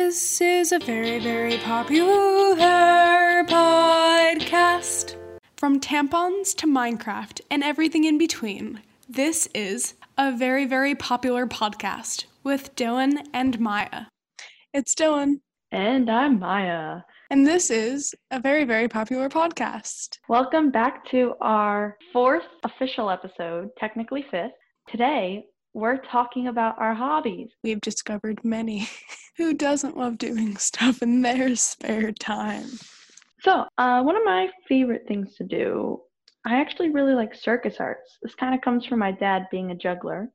This is a very, very popular podcast. From tampons to Minecraft and everything in between, this is a very, very popular podcast with Dylan and Maya. It's Dylan, And I'm Maya. and this is a very, very popular podcast. Welcome back to our fourth official episode, technically fifth. Today, we're talking about our hobbies. We've discovered many. Who doesn't love doing stuff in their spare time? So, uh, one of my favorite things to do, I actually really like circus arts. This kind of comes from my dad being a juggler,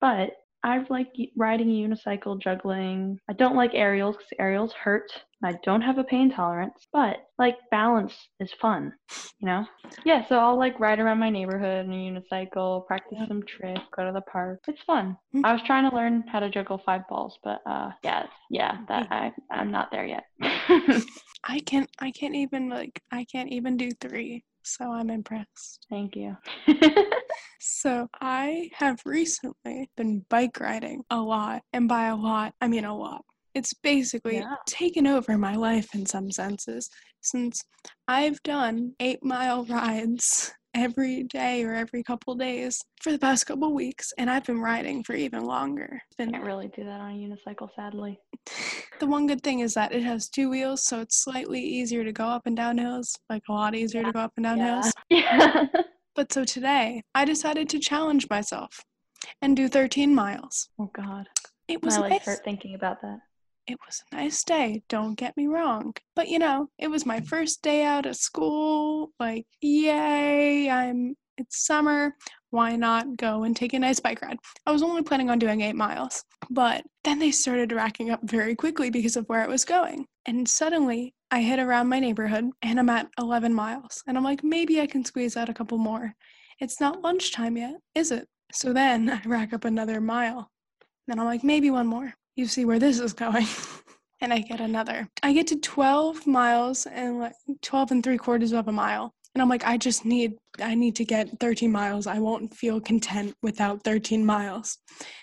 but I like riding a unicycle, juggling. I don't like aerials because aerials hurt. I don't have a pain tolerance, but like balance is fun, you know? Yeah, so I'll like ride around my neighborhood in a unicycle, practice some tricks, go to the park. It's fun. Mm. I was trying to learn how to juggle five balls, but uh, yeah, yeah, that I I'm not there yet. I can't I can't even like I can't even do 3. So I'm impressed. Thank you. So I have recently been bike riding a lot, and by a lot, I mean a lot. It's basically Yeah. taken over my life in some senses since I've done eight mile rides every day or every couple days for the past couple weeks, and I've been riding for even longer. Been Can't really do that on a unicycle, sadly. the one good thing is that it has two wheels, so it's slightly easier to go up and down hills, like a lot easier to go up and down hills. Yeah. But so today, I decided to challenge myself and do 13 miles. oh God, It my was legs nice. hurt thinking about that. It was a nice day, don't get me wrong. But you know, it was my first day out of school. Like, yay, I'm it's summer. Why not go and take a nice bike ride? I was only planning on doing eight miles, but then they started racking up very quickly because of where it was going. And suddenly I hit around my neighborhood and I'm at 11 miles. And I'm like, maybe I can squeeze out a couple more. It's not lunchtime yet, is it? So then I rack up another mile. Then I'm like, maybe one more. You see where this is going. and I get another. I get to 12 miles and like 12 and three quarters of a mile. And I'm like, I just need, I need to get 13 miles. I won't feel content without 13 miles.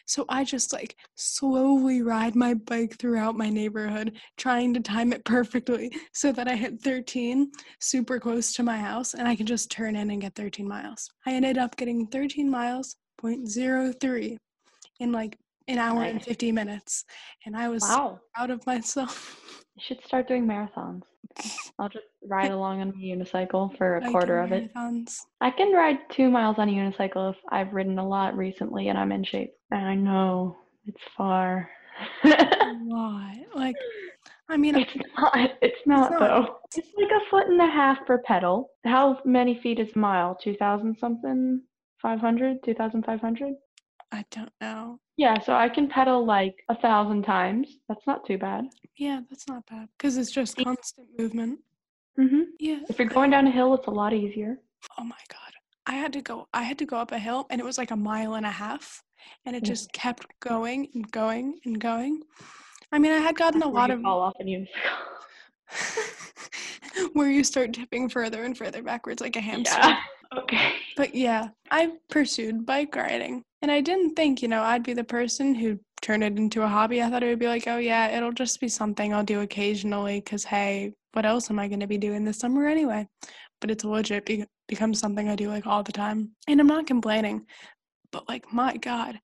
So I just like slowly ride my bike throughout my neighborhood, trying to time it perfectly so that I hit 13 super close to my house and I can just turn in and get 13 miles. I ended up getting 13 miles, 0.03 in like an hour and 50 minutes. And I was so proud of myself. you should start doing marathons. I'll just ride along on a unicycle for a quarter of it. marathons. I can ride two miles on a unicycle if I've ridden a lot recently and I'm in shape. And I know it's far. A lot. Like, I mean, It's not. It's not, not. though. It's like a foot and a half per pedal. How many feet is a mile? Two thousand something? 500? 2,500? I don't know. Yeah, so I can pedal like a thousand times. That's not too bad. Yeah, that's not bad because it's just constant movement. Mm-hmm. Yeah. If you're going down a hill, it's a lot easier. Oh my god. I had to go I had to go up a hill and it was like a mile and a half and it just kept going and going and going. I mean, I had gotten a lot you of fall off a unicycle. where you start tipping further and further backwards like a hamster. Yeah. Okay. But yeah, I pursued bike riding. And I didn't think, you know, I'd be the person who turned it into a hobby. I thought it would be like, oh yeah, it'll just be something I'll do occasionally because, hey, what else am I going to be doing this summer anyway? But it's legit be- becomes something I do like all the time. And I'm not complaining. But like, my God,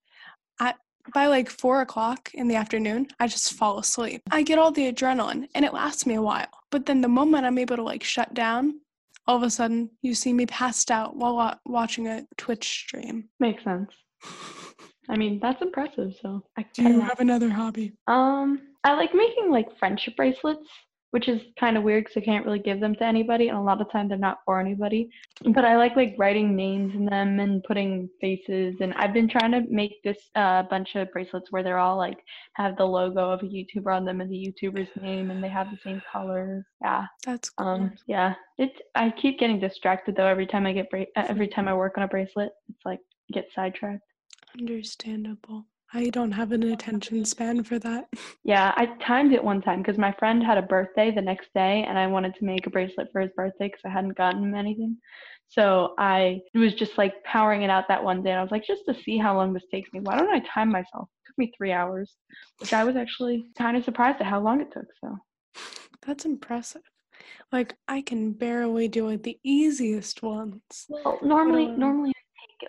I. By like four o'clock in the afternoon, I just fall asleep. I get all the adrenaline and it lasts me a while. But then the moment I'm able to like shut down, all of a sudden you see me passed out while wa- watching a Twitch stream. Makes sense. I mean, that's impressive. So I Do you have another hobby? Um, I like making like friendship bracelets, which is kind of weird because I can't really give them to anybody, and a lot of time they're not for anybody. But I like like writing names in them and putting faces, and I've been trying to make this uh, bunch of bracelets where they're all like have the logo of a YouTuber on them and the YouTuber's name, and they have the same colors. Yeah. That's cool. Um. Yeah. It. I keep getting distracted though every time I get bra- every time I work on a bracelet. It's like get sidetracked. Understandable. I don't have an attention span for that. Yeah, I timed it one time because my friend had a birthday the next day and I wanted to make a bracelet for his birthday because I hadn't gotten him anything. So I was just like powering it out that one day. And I was like, just to see how long this takes me, why don't I time myself? It took me three hours, which I was actually kind of surprised at how long it took. So That's impressive. Like I can barely do it the easiest ones. well, normally um, normally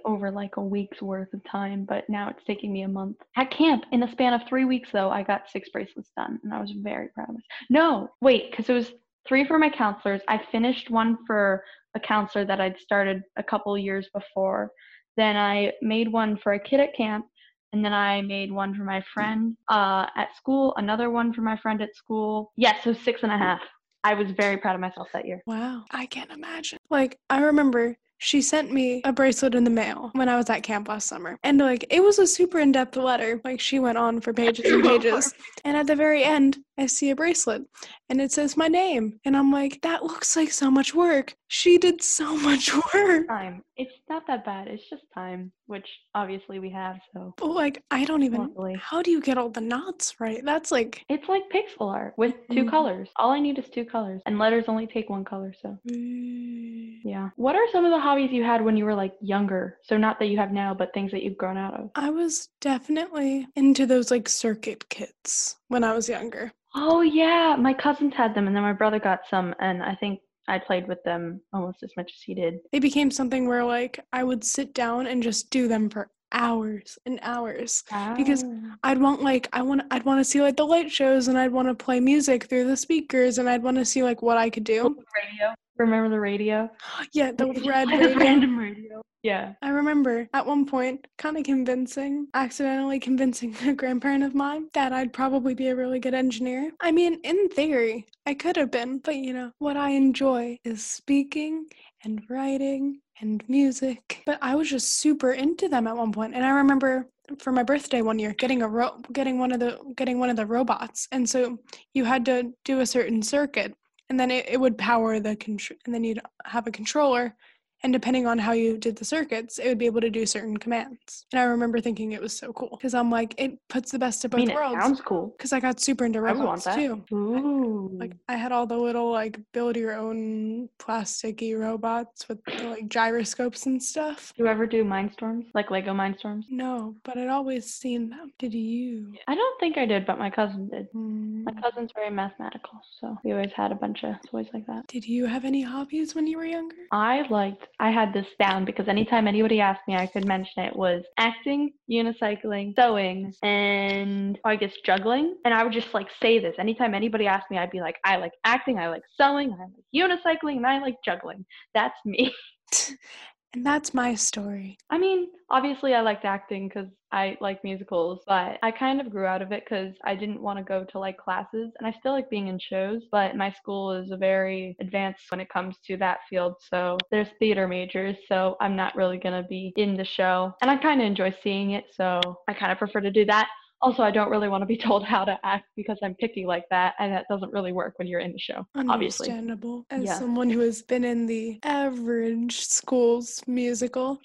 over like a week's worth of time, but now it's taking me a month. At camp, in the span of three weeks though, I got six bracelets done, and I was very proud of it. No, wait, because it was three for my counselors. I finished one for a counselor that I'd started a couple years before. Then I made one for a kid at camp, and then I made one for my friend uh, at school, another one for my friend at school. Yes, yeah, so six and a half. I was very proud of myself that year. Wow. I can't imagine. Like, I remember she sent me a bracelet in the mail when I was at camp last summer. And like, it was a super in depth letter. Like, she went on for pages and pages. And at the very end, I see a bracelet and it says my name. And I'm like, that looks like so much work. She did so much work. Time. It's not that bad. It's just time, which obviously we have. So, But like, I don't even. luckily. How do you get all the knots right? That's like. It's like pixel art with two Mhm. colors. All I need is two colors, and letters only take one color. So, mm, yeah. What are some of the hobbies you had when you were like younger? So, not that you have now, but things that you've grown out of. I was definitely into those like circuit kits when I was younger. Oh, yeah. My cousins had them, and then my brother got some, and I think I played with them almost as much as he did. They became something where like I would sit down and just do them for hours and hours. Because. I'd want like I want I'd want to see like the light shows and I'd want to play music through the speakers and I'd want to see like what I could oh, do. radio. Remember the radio? Yeah, the You could just red radio. random radio. Yeah. I remember at one point kind of convincing, accidentally convincing a grandparent of mine that I'd probably be a really good engineer. I mean, in theory, I could have been, but you know, what I enjoy is speaking and writing and music. But I was just super into them at one point. and I remember for my birthday one year getting a ro- getting one of the getting one of the robots, and so you had to do a certain circuit, and then it, it would power the control, and then you'd have a controller and depending on how you did the circuits, it would be able to do certain commands. And I remember thinking it was so cool because I'm like, it puts the best of I both mean, it worlds. sounds cool. Because I got super into I want robots that. too. Ooh. Like I had all the little like build your own plasticky robots with the, like gyroscopes and stuff. Do you ever do Mindstorms? Like Lego Mindstorms? No, but I'd always seen them. Did you? I don't think I did, but my cousin did. Hmm. My cousin's very mathematical, so we always had a bunch of toys like that. Did you have any hobbies when you were younger? I liked, I had this down because anytime anybody asked me, I could mention it was acting, unicycling, sewing, and I guess juggling. And I would just like say this. Anytime anybody asked me, I'd be like, I like acting, I like sewing, I like unicycling, and I like juggling. That's me. And that's my story. I mean, obviously, I liked acting because I like musicals, but I kind of grew out of it because I didn't want to go to like classes, and I still like being in shows. But my school is a very advanced when it comes to that field, so there's theater majors, so I'm not really gonna be in the show, and I kind of enjoy seeing it, so I kind of prefer to do that. Also, I don't really want to be told how to act because I'm picky like that, and that doesn't really work when you're in the show, obviously. Understandable. As Yeah. someone who has been in the average school's musical,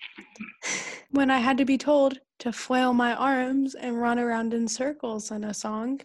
when I had to be told to flail my arms and run around in circles in a song,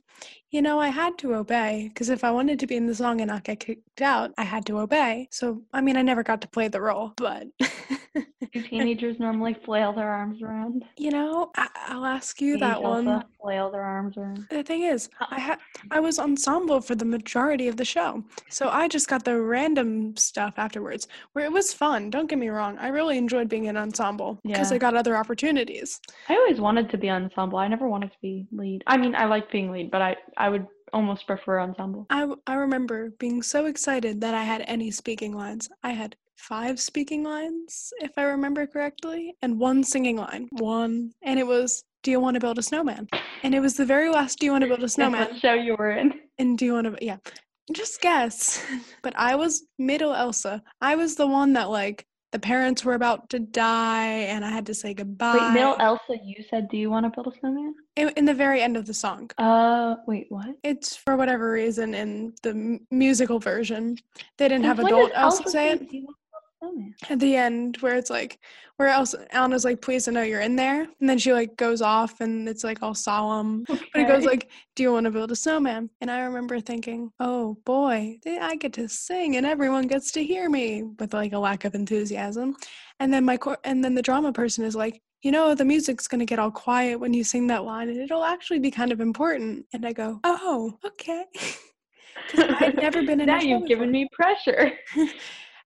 you know, I had to obey because if I wanted to be in the song and not get kicked out, I had to obey. So, I mean, I never got to play the role, but. Do teenagers normally flail their arms around? You know, I- I'll ask you that one. Flail their arms around. The thing is, I had I was ensemble for the majority of the show, so I just got the random stuff afterwards, where it was fun. Don't get me wrong, I really enjoyed being in ensemble because Yeah. I got other opportunities. I always wanted to be ensemble. I never wanted to be lead. I mean, I like being lead, but I I would almost prefer ensemble. I, I remember being so excited that I had any speaking lines. I had five speaking lines, if I remember correctly, and one singing line. One, and it was. Do you want to build a snowman? And it was the very last. Do you want to build a snowman? what show you were in? And do you want to? Yeah, just guess. but I was middle Elsa. I was the one that like the parents were about to die, and I had to say goodbye. Wait, middle Elsa, you said, "Do you want to build a snowman?" in, in the very end of the song. Uh, wait, what? It's for whatever reason in the musical version they didn't have adult Elsa say say, it. "Do you want Oh, to build at the end where it's like where else Anna's like, please I know you're in there. And then she like goes off and it's like all solemn. But it goes like, Do you want to build a snowman? And I remember thinking, Oh boy, I get to sing and everyone gets to hear me with like a lack of enthusiasm. And then my cor- and then the drama person is like, you know, the music's gonna get all quiet when you sing that line and it'll actually be kind of important. And I go, Oh, okay. I'd never been in now you've before. given me pressure.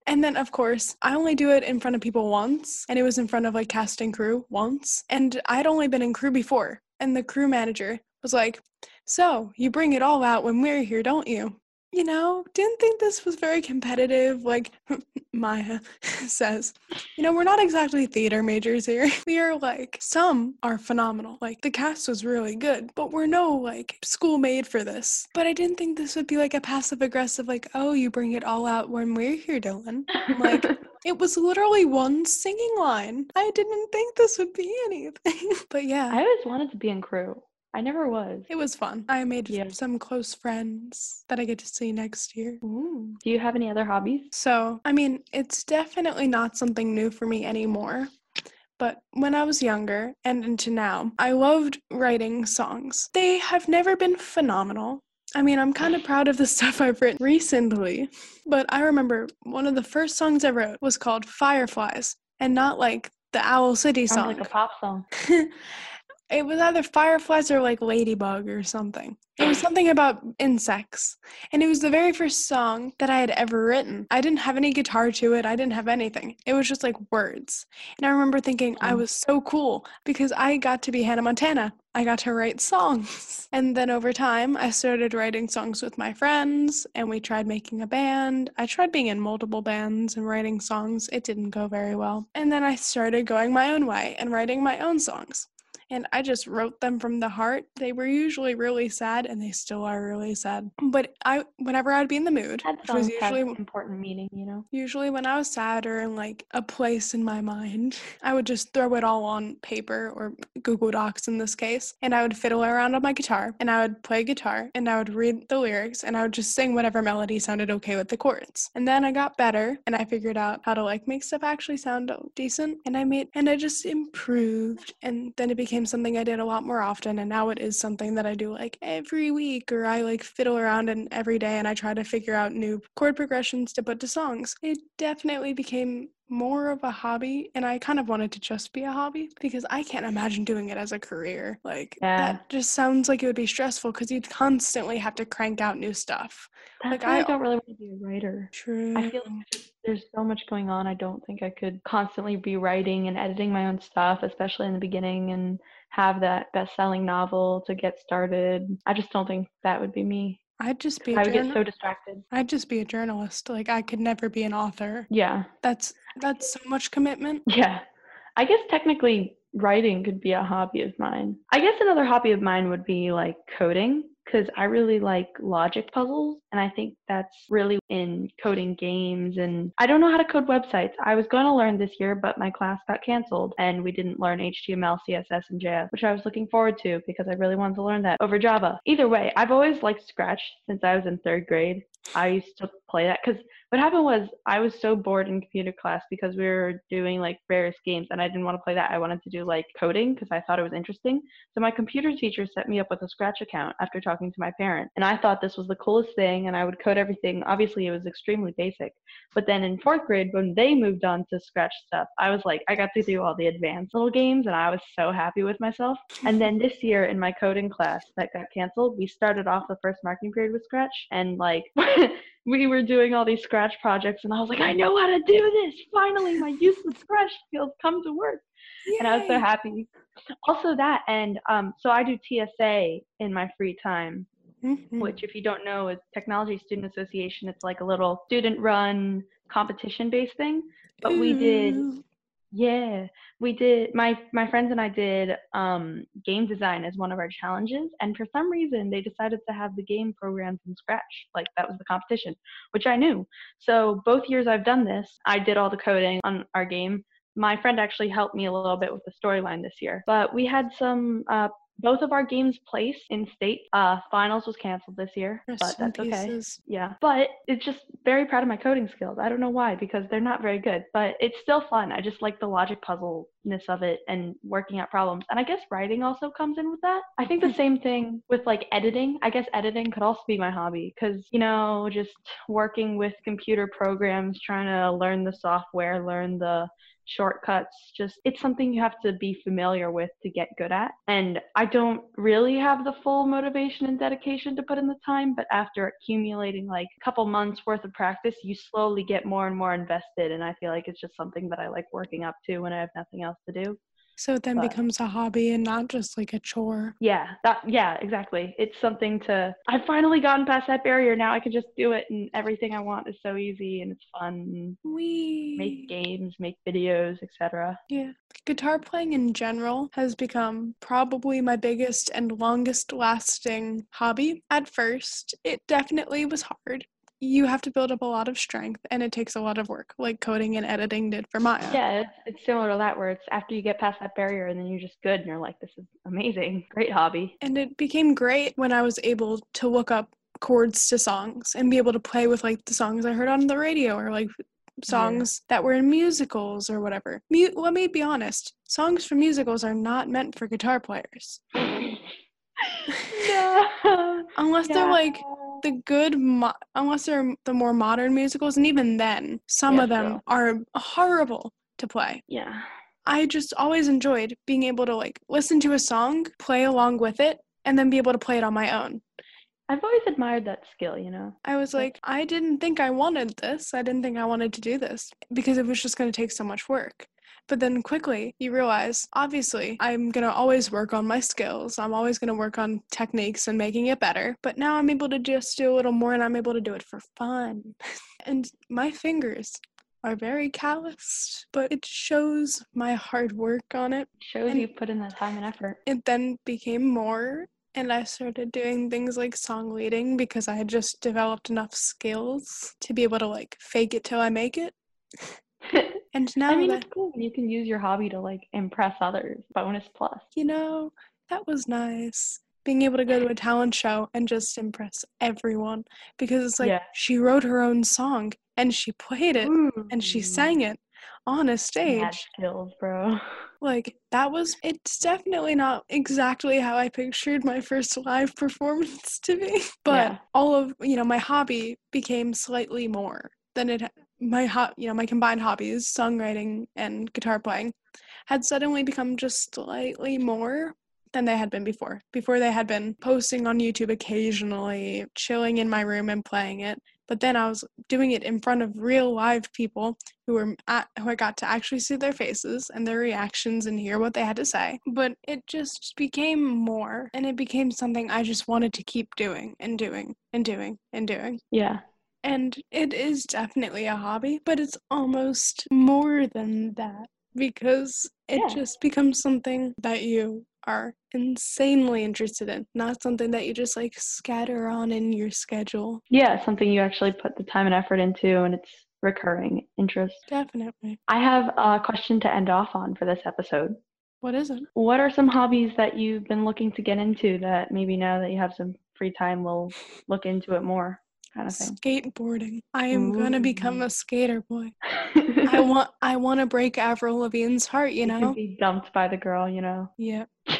And then, of course, I only do it in front of people once, and it was in front of like cast and crew once. And I'd only been in crew before, and the crew manager was like, So, you bring it all out when we're here, don't you? You know, didn't think this was very competitive, like Maya says. You know, we're not exactly theater majors here. We are like, some are phenomenal. Like, the cast was really good, but we're no like school made for this. But I didn't think this would be like a passive aggressive, like, oh, you bring it all out when we're here, Dylan. Like, it was literally one singing line. I didn't think this would be anything. but yeah, I always wanted to be in crew. I never was. it was fun. I made Yeah. some close friends that I get to see next year. Ooh. Do you have any other hobbies? So, I mean, it's definitely not something new for me anymore. But when I was younger and into now, I loved writing songs. They have never been phenomenal. I mean, I'm kind of proud of the stuff I've written recently, but I remember one of the first songs I wrote was called Fireflies, and not like the Owl City Sounds song. like a pop song. it was either fireflies or like ladybug or something. It was something about insects. And it was the very first song that I had ever written. I didn't have any guitar to it, I didn't have anything. It was just like words. And I remember thinking I Oh. was so cool because I got to be Hannah Montana. I got to write songs. And then over time, I started writing songs with my friends and we tried making a band. I tried being in multiple bands and writing songs. It didn't go very well. And then I started going my own way and writing my own songs and I just wrote them from the heart. They were usually really sad, and they still are really sad. But I, whenever I'd be in the mood, That which was usually important meaning, you know. usually when I was sad or in like a place in my mind, I would just throw it all on paper or Google Docs in this case, and I would fiddle around on my guitar, and I would play guitar, and I would read the lyrics, and I would just sing whatever melody sounded okay with the chords. And then I got better, and I figured out how to like make stuff actually sound decent, and I made and I just improved, and then it became something I did a lot more often, and now it is something that I do like every week, or I like fiddle around and every day, and I try to figure out new chord progressions to put to songs. It definitely became more of a hobby, and I kind of wanted to just be a hobby because I can't imagine doing it as a career. Like Yeah. that just sounds like it would be stressful because you'd constantly have to crank out new stuff. That's Like, why I, I- don't really want to be a writer. True. I feel like there's- there's so much going on. I don't think I could constantly be writing and editing my own stuff, especially in the beginning, and have that best-selling novel to get started. I just don't think that would be me. I'd just be a I would get so distracted. I'd just be a journalist. Like I could never be an author. Yeah, That's that's so much commitment. yeah. I guess technically writing could be a hobby of mine. I guess another hobby of mine would be like coding because I really like logic puzzles and I think that's really in coding games and I don't know how to code websites. I was going to learn this year but my class got canceled and we didn't learn HTML, CSS and JS, which I was looking forward to because I really wanted to learn that over Java. Either way, I've always liked Scratch since I was in 3rd grade. I used to play that because what happened was I was so bored in computer class because we were doing like various games and I didn't want to play that. I wanted to do like coding because I thought it was interesting. So my computer teacher set me up with a Scratch account after talking to my parent. And I thought this was the coolest thing and I would code everything. Obviously, it was extremely basic. But then in fourth grade, when they moved on to Scratch stuff, I was like, I got to do all the advanced little games and I was so happy with myself. And then this year in my coding class that got canceled, we started off the first marking period with Scratch and like we were doing all these Scratch projects and I was like, I know how to do this. Finally, my useless Scratch skills come to work. And I was so happy. Also that and um so I do TSA in my free time, Mhm. which if you don't know is Technology Student Association. It's like a little student run competition based thing. But we did Ooh. Yeah, we did. My my friends and I did um, game design as one of our challenges, and for some reason they decided to have the game programs in Scratch. Like that was the competition, which I knew. So both years I've done this, I did all the coding on our game. My friend actually helped me a little bit with the storyline this year, but we had some uh, both of our games placed in state. Uh, finals was canceled this year, Rest but that's okay. pieces. Yeah, but it's just very proud of my coding skills. I don't know why because they're not very good, but it's still fun. I just like the logic puzzleness of it and working out problems. And I guess writing also comes in with that. I think the mm-hmm. same thing with like editing. I guess editing could also be my hobby because, you know, just working with computer programs, trying to learn the software, learn the shortcuts just it's something you have to be familiar with to get good at and i don't really have the full motivation and dedication to put in the time but after accumulating like a couple months worth of practice you slowly get more and more invested and i feel like it's just something that i like working up to when i have nothing else to do So it then But- becomes a hobby and not just like a chore. yeah that yeah exactly it's something to i've finally gotten past that barrier now i can just do it and everything i want is so easy and it's fun We make games make videos etc Yeah. Guitar playing in general has become probably my biggest and longest lasting hobby. At first, it definitely was hard. You have to build up a lot of strength and it takes a lot of work, like coding and editing did for Maya. Yeah, it's, it's similar to that where it's after you get past that barrier and then you're just good and you're like, this is amazing. Great hobby. And it became great when I was able to look up chords to songs and be able to play with like the songs I heard on the radio or like songs that were in musicals or whatever. Mu- let me be honest, songs from musicals are not meant for guitar players. no. Unless they're like the good mo- unless they're the more modern musicals and even then some Yeah, of them true. are horrible to play Yeah. i just always enjoyed being able to like listen to a song play along with it and then be able to play it on my own I've always admired that skill, you know? i was like i didn't think i wanted this i didn't think i wanted to do this because it was just going to take so much work but then quickly you realize obviously i'm going to always work on my skills i'm always going to work on techniques and making it better but now i'm able to just do a little more and i'm able to do it for fun and my fingers are very calloused but it shows my hard work on it Shows And- you put in the time and effort. it then became more and I started doing things like song leading because I had just developed enough skills to be able to like fake it till I make it. And now I mean, that it's cool you can use your hobby to like impress others. Bonus plus. you know, that was nice. Being able to go to a talent show and just impress everyone because it's like Yeah. she wrote her own song and she played it and she mm. sang it on a Mad stage. skills, bro. Like that was it's definitely not exactly how I pictured my first live performance to be. But Yeah. all of you know, my hobby became slightly more than it my ho- you know, my combined hobbies, songwriting and guitar playing, had suddenly become just slightly more than they had been before. Before they had been posting on YouTube occasionally, chilling in my room and playing it. But then I was doing it in front of real live people who were at, who I got to actually see their faces and their reactions and hear what they had to say. But it just became more, and it became something I just wanted to keep doing and doing and doing and doing. Yeah. And it is definitely a hobby, but it's almost more than that because it Yeah. just becomes something that you are insanely interested in, not something that you just like scatter on in your schedule. Yeah, something you actually put the time and effort into and it's recurring interest. Definitely. I have a question to end off on for this episode. What is it? What are some hobbies that you've been looking to get into that maybe now that you have some free time will look into it more kind of thing? Skateboarding. I am gonna become a skater boy. I want I want to break Avril Lavigne's heart, you know? be dumped by the girl, you know. Yeah.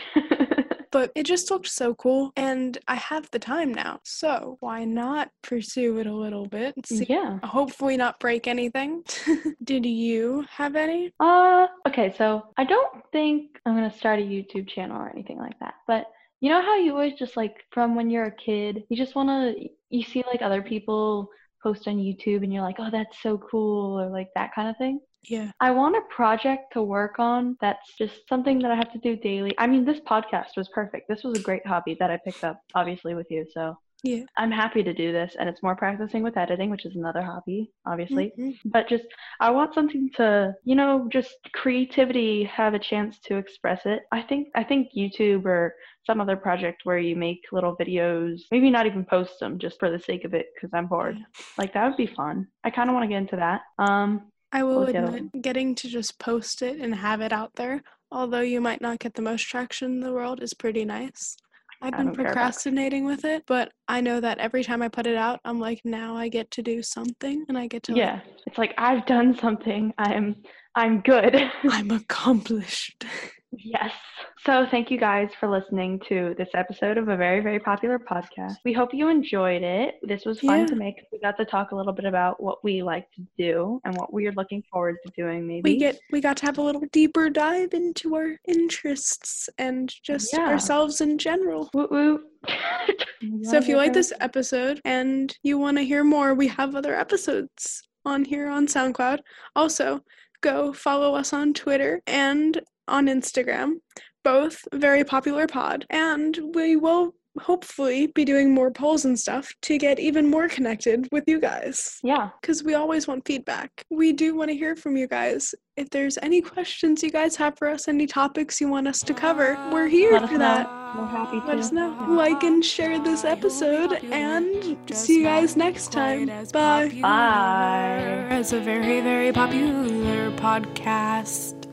But it just looked so cool and I have the time now. So why not pursue it a little bit? See, yeah. hopefully not break anything. Did you have any? Uh okay, so I don't think I'm gonna start a YouTube channel or anything like that. But you know how you always just like from when you're a kid, you just wanna you see like other people post on YouTube and you're like, oh that's so cool or like that kind of thing. Yeah. I want a project to work on that's just something that I have to do daily. I mean, this podcast was perfect. This was a great hobby that I picked up, obviously, with you. So Yeah. I'm happy to do this. And it's more practicing with editing, which is another hobby, obviously. Mhm. But just, I want something to, you know, just creativity have a chance to express it. I think, I think YouTube or some other project where you make little videos, maybe not even post them just for the sake of it because I'm bored. Like that would be fun. I kind of want to get into that. Um, I will other admit, getting to just post it and have it out there although you might not get the most traction in the world, is pretty nice. I've been don't care about- procrastinating with it, but I know that every time I put it out, I'm like, now I get to do something and I get to, like, Yeah, it's like I've done something. I'm I'm good. I'm accomplished. yes. So thank you guys for listening to this episode of a very very popular podcast. We hope you enjoyed it. This was fun Yeah. to make. We got to talk a little bit about what we like to do and what we are looking forward to doing. Maybe we get we got to have a little deeper dive into our interests and just Yeah. ourselves in general. So if you like this episode and you want to hear more, we have other episodes on here on SoundCloud. Also, go follow us on Twitter and on Instagram, both very popular pod. And we will hopefully be doing more polls and stuff to get even more connected with you guys Yeah. because we always want feedback. We do want to hear from you guys. If there's any questions you guys have for us, any topics you want us to cover, we're here Let us for know. that. We're happy to. Let us know. Like and share this episode, and see you guys next time. Bye. Bye. As a very, very popular podcast.